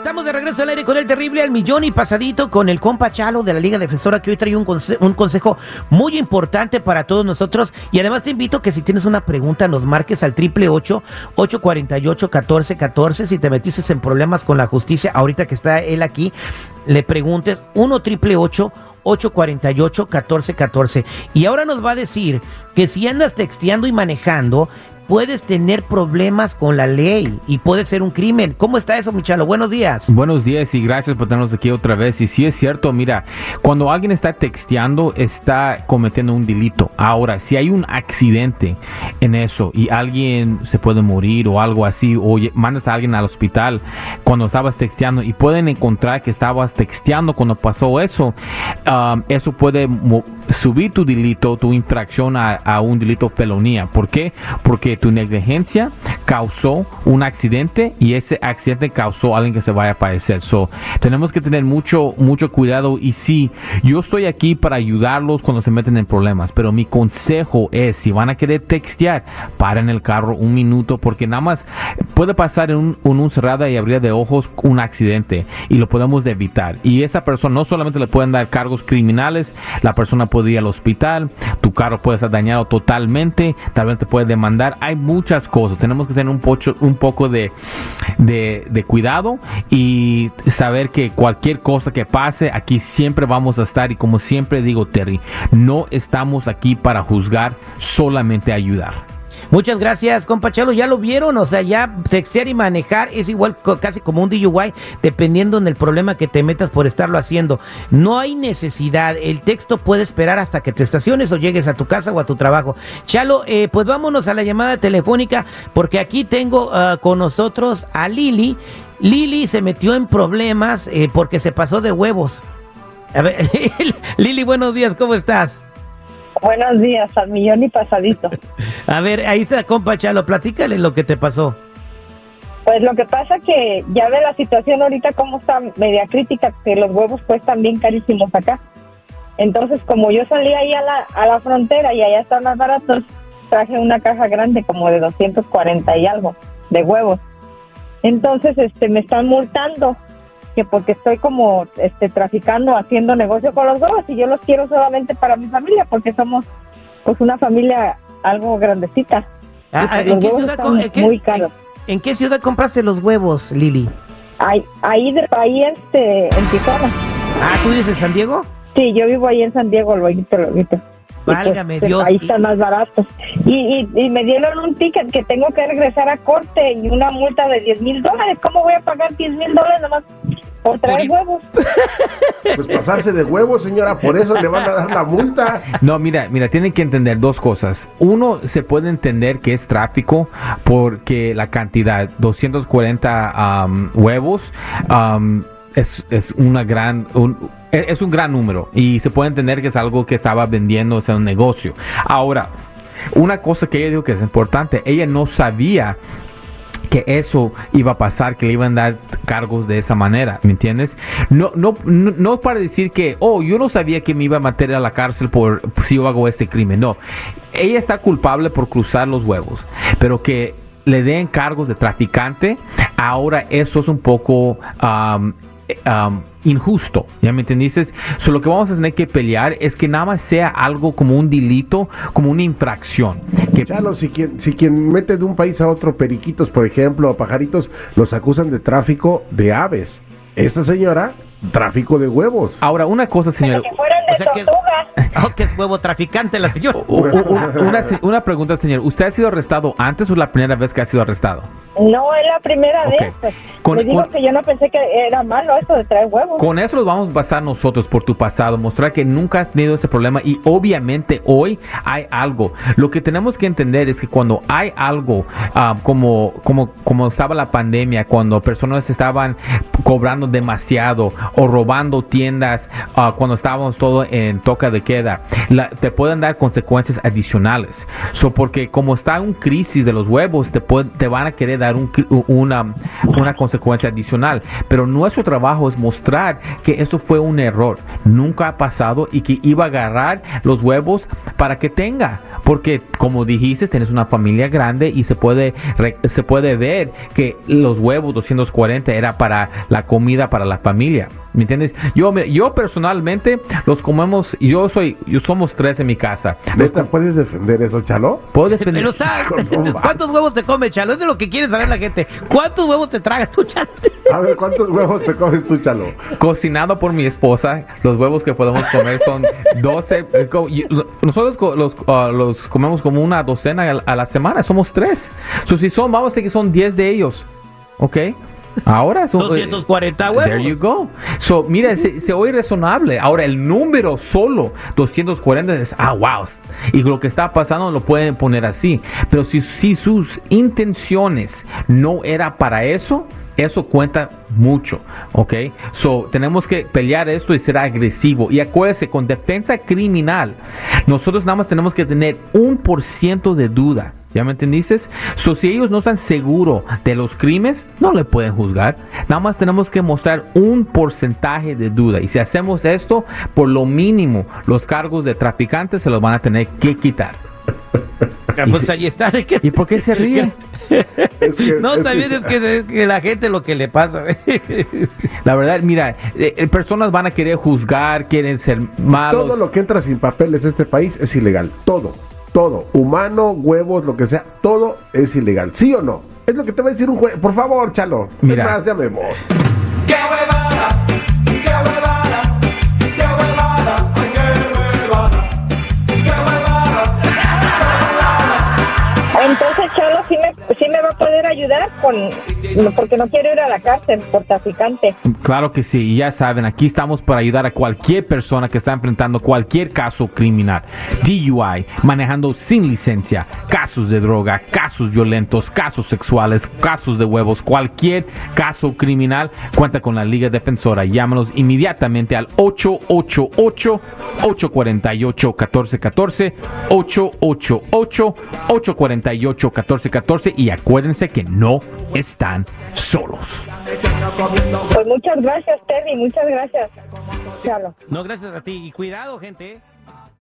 Estamos de regreso al aire con el terrible al millón y pasadito con el compa Chalo de la Liga Defensora que hoy trae un, un consejo muy importante para todos nosotros. Y además te invito que si tienes una pregunta nos marques al triple ocho ocho cuarenta y ocho catorce catorce. Si te metiste en problemas con la justicia ahorita que está él aquí le preguntes uno triple ocho 848 1414 y ahora nos va a decir que si andas texteando y manejando puedes tener problemas con la ley y puede ser un crimen. ¿Cómo está eso, Michalo? Buenos días. Buenos días y gracias por tenernos aquí otra vez. Y si es cierto, mira, cuando alguien está texteando, está cometiendo un delito. Ahora, si hay un accidente en eso y alguien se puede morir o algo así, o mandas a alguien al hospital cuando estabas texteando y pueden encontrar que estabas texteando cuando pasó eso, um, eso puede subir tu delito, tu infracción a, a un delito felonía. ¿Por qué? Porque tu negligencia causó un accidente y ese accidente causó a alguien que se vaya a padecer. So, tenemos que tener mucho, mucho cuidado y sí, yo estoy aquí para ayudarlos cuando se meten en problemas, pero mi consejo es, si van a querer textear, paren el carro un minuto porque nada más puede pasar en un, un cerrada y abrir de ojos un accidente y lo podemos evitar. Y esa persona no solamente le pueden dar cargos criminales, la persona puede ir al hospital, tu carro puede estar dañado totalmente, tal vez te puede demandar hay muchas cosas. Tenemos que tener un, pocho, un poco de, de, cuidado y saber que cualquier cosa que pase, aquí siempre vamos a estar. Y como siempre digo, Terry, no estamos aquí para juzgar, solamente ayudar. Muchas gracias, compa Chalo. Ya lo vieron, o sea, ya textear y manejar es igual casi como un DUI, dependiendo del problema que te metas por estarlo haciendo. No hay necesidad. El texto puede esperar hasta que te estaciones o llegues a tu casa o a tu trabajo. Chalo, eh, pues vámonos a la llamada telefónica, porque aquí tengo ah, con nosotros a Lili. Lili se metió en problemas eh, porque se pasó de huevos. A ver, Lili, buenos días, ¿cómo estás? Buenos días, al millón y pasadito. A ver, ahí está, compa Chalo, platícale lo que te pasó. Pues lo que pasa que ya ve la situación ahorita como está media crítica, que los huevos cuestan bien carísimos acá. Entonces, como yo salí ahí a la, a la frontera y allá están más baratos, traje una caja grande como de 240 y algo de huevos. Entonces, este, me están multando que porque estoy como este traficando, haciendo negocio con los huevos y yo los quiero solamente para mi familia porque somos pues una familia algo grandecita. Ah, pues, ¿en, qué ciudad, muy caros. ¿en, qué ciudad compraste los huevos, Lili? Ahí, ahí, ahí este, en Tijuana. Ah, ¿tú vives en San Diego? Sí, yo vivo ahí en San Diego, luego, luego. Válgame pues, Dios. Ahí están más baratos. Y, y, y, me dieron un ticket que tengo que regresar a corte y una multa de 10 mil dólares. ¿Cómo voy a pagar 10 mil dólares nomás por traer huevos? Pues pasarse de huevos, señora, por eso le van a dar la multa. No, mira, mira, tienen que entender dos cosas. Uno, se puede entender que es tráfico porque la cantidad, 240 huevos, es, es una gran... es un gran número y se puede entender que es algo que estaba vendiendo, o sea, un negocio. Ahora, una cosa que ella dijo que es importante, ella no sabía que eso iba a pasar, que le iban a dar cargos de esa manera, ¿me entiendes? No, no, no, para decir que, oh, yo no sabía que me iba a meter a la cárcel por si yo hago este crimen, no. Ella está culpable por cruzar los huevos, pero que le den cargos de traficante, ahora eso es un poco injusto, ¿ya me entendiste? So, lo que vamos a tener que pelear es que nada más sea algo como un delito, como una infracción. Que... si quien, si quien mete de un país a otro periquitos, por ejemplo, o pajaritos, los acusan de tráfico de aves. Esta señora, tráfico de huevos. Ahora, una cosa, señora. Oh, que es huevo traficante la señora. una, una, pregunta, señor. ¿Usted ha sido arrestado antes o es la primera vez que ha sido arrestado? No, es la primera vez. Con, digo que yo no pensé que era malo eso de traer huevos. Con eso los vamos a basar nosotros por tu pasado, mostrar que nunca has tenido ese problema y obviamente hoy hay algo. Lo que tenemos que entender es que cuando hay algo ah, como, como, como estaba la pandemia, cuando personas estaban cobrando demasiado o robando tiendas, ah, cuando estábamos todo en toca de queda, te pueden dar consecuencias adicionales. So, porque como está un crisis de los huevos, te, te van a querer dar una, una consecuencia adicional. Pero nuestro trabajo es mostrar que eso fue un error, nunca ha pasado y que iba a agarrar los huevos para que tenga. Porque como dijiste, tienes una familia grande y se puede, se puede ver que los huevos 240 era para la comida para la familia. ¿Me entiendes? Yo, yo personalmente los comemos, yo soy, yo somos tres en mi casa. ¿Neta com- puedes defender eso, Chalo? puedo defender. Pero va. ¿Cuántos huevos te come, Chalo? Es de lo que quiere saber la gente. ¿Cuántos huevos te tragas tú, Chalo? A ver, ¿cuántos huevos te comes tú, Chalo? cocinado por mi esposa. Los huevos que podemos comer son 12. eh, Nosotros los, ah, los comemos como una docena a- a la semana. Somos tres. So, si son, vamos a decir que son 10 de ellos. ¿Ok? Ahora son. eh, 240 huevos. There you go. So, mira, se, se oye razonable. Ahora, el número solo, 240, es, ah, wow. Y lo que está pasando lo pueden poner así. Pero si, si sus intenciones no era para eso, eso cuenta mucho, ¿ok? So, tenemos que pelear esto y ser agresivo. Y acuérdese, con defensa criminal, nosotros nada más tenemos que tener un por ciento de duda. ¿Ya me entendiste? So, si ellos no están seguros de los crímenes, no le pueden juzgar. Nada más tenemos que mostrar un porcentaje de duda. Y si hacemos esto, por lo mínimo, los cargos de traficantes se los van a tener que quitar. Ah, Pues ahí está. ¿de qué ¿Y por qué se ríe? Es que- No, es también que- es que, es que la gente lo que le pasa. La verdad, mira, eh, eh, personas van a querer juzgar, quieren ser malos. Todo lo que entra sin papeles a este país es ilegal. Todo. Todo. Humano, huevos, lo que sea. Todo es ilegal. ¿Sí o no? Es lo que te va a decir un juez. Por favor, Chalo. Mira. Es más, ya me voy. ¡Qué huevada! ¡Qué huevada! Porque no quiero ir a la cárcel por traficante. Claro que sí, ya saben, aquí estamos para ayudar a cualquier persona que está enfrentando cualquier caso criminal. DUI, manejando sin licencia, casos de droga, casos violentos, casos sexuales, casos de huevos, cualquier caso criminal, cuenta con la Liga Defensora. Llámanos inmediatamente al 888-848-1414, 888-848-1414 y acuérdense que no están solos. Pues muchas gracias Terry, muchas gracias Chalo. No, gracias a ti. Y cuidado, gente.